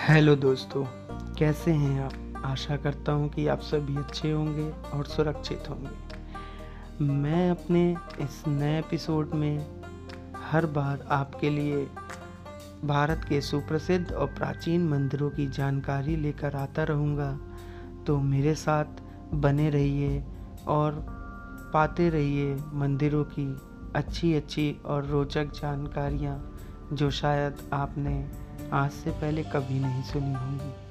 Hello दोस्तों, कैसे हैं आप? आशा करता हूँ कि आप सभी अच्छे होंगे और सुरक्षित होंगे। मैं अपने इस नए एपिसोड में हर बार आपके लिए भारत के सुप्रसिद्ध और प्राचीन मंदिरों की जानकारी लेकर आता रहूँगा। तो मेरे साथ बने रहिए और पाते रहिए मंदिरों की अच्छी अच्छी और रोचक जानकारियाँ। जो शायद आपने आज से पहले कभी नहीं सुनी होंगी।